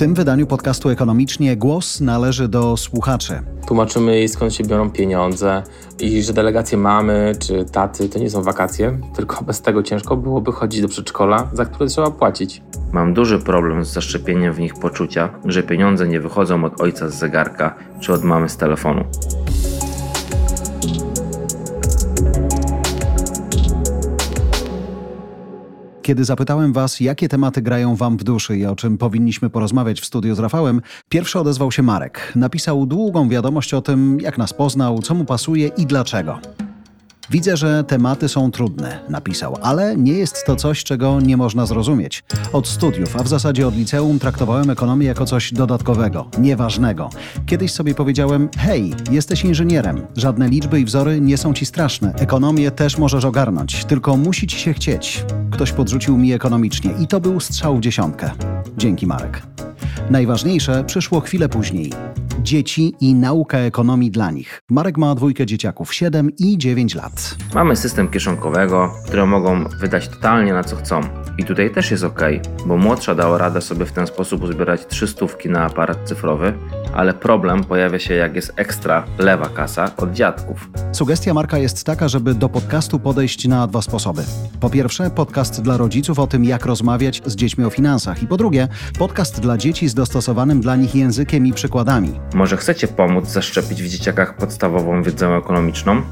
tym wydaniu podcastu Ekonomicznie głos należy do słuchaczy. Tłumaczymy jej skąd się biorą pieniądze i że delegacje mamy czy taty to nie są wakacje, tylko bez tego ciężko byłoby chodzić do przedszkola, za które trzeba płacić. Mam duży problem z zaszczepieniem w nich poczucia, że pieniądze nie wychodzą od ojca z zegarka czy od mamy z telefonu. Kiedy zapytałem Was, jakie tematy grają Wam w duszy i o czym powinniśmy porozmawiać w studiu z Rafałem, pierwszy odezwał się Marek. Napisał długą wiadomość o tym, jak nas poznał, co mu pasuje i dlaczego. Widzę, że tematy są trudne, napisał, ale nie jest to coś, czego nie można zrozumieć. Od studiów, a w zasadzie od liceum traktowałem ekonomię jako coś dodatkowego, nieważnego. Kiedyś sobie powiedziałem: hej, jesteś inżynierem, żadne liczby i wzory nie są ci straszne. Ekonomię też możesz ogarnąć, tylko musi ci się chcieć. Ktoś podrzucił mi ekonomicznie i to był strzał w dziesiątkę. Dzięki, Marek. Najważniejsze przyszło chwilę później dzieci i nauka ekonomii dla nich. Marek ma dwójkę dzieciaków, 7 i 9 lat. Mamy system kieszonkowego, który mogą wydać totalnie na co chcą. I tutaj też jest ok, bo młodsza dała radę sobie w ten sposób uzbierać 300 na aparat cyfrowy, ale problem pojawia się jak jest ekstra lewa kasa od dziadków. Sugestia Marka jest taka, żeby do podcastu podejść na dwa sposoby. Po pierwsze, podcast dla rodziców o tym, jak rozmawiać z dziećmi o finansach. I po drugie, podcast dla dzieci z dostosowanym dla nich językiem i przykładami. Może chcecie pomóc zaszczepić w dzieciakach podstawową wiedzę ekonomiczną?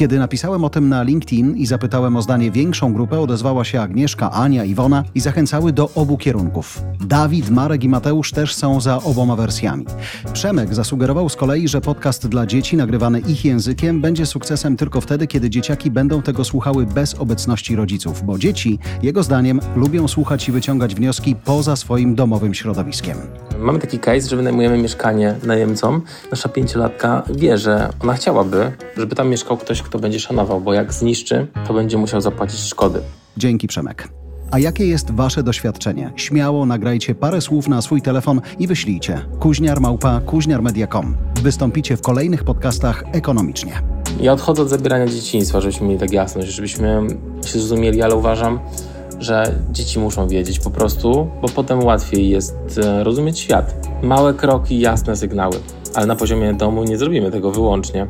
Kiedy napisałem o tym na LinkedIn i zapytałem o zdanie większą grupę, odezwała się Agnieszka, Ania, Iwona i zachęcały do obu kierunków. Dawid, Marek i Mateusz też są za oboma wersjami. Przemek zasugerował z kolei, że podcast dla dzieci nagrywany ich językiem będzie sukcesem tylko wtedy, kiedy dzieciaki będą tego słuchały bez obecności rodziców, bo dzieci, jego zdaniem, lubią słuchać i wyciągać wnioski poza swoim domowym środowiskiem. Mamy taki case, że wynajmujemy mieszkanie najemcom. Nasza pięciolatka wie, że ona chciałaby, żeby tam mieszkał ktoś, kto będzie szanował, bo jak zniszczy, to będzie musiał zapłacić szkody. Dzięki Przemek. A jakie jest Wasze doświadczenie? Śmiało nagrajcie parę słów na swój telefon i wyślijcie. Kuźniar małpa kuźniarmedia.com. Wystąpicie w kolejnych podcastach ekonomicznie. Ja odchodzę od zabierania dzieciństwa, żebyśmy mieli tak jasność, żebyśmy się zrozumieli, ale uważam, że dzieci muszą wiedzieć po prostu, bo potem łatwiej jest e, rozumieć świat. Małe kroki, jasne sygnały, ale na poziomie domu nie zrobimy tego wyłącznie.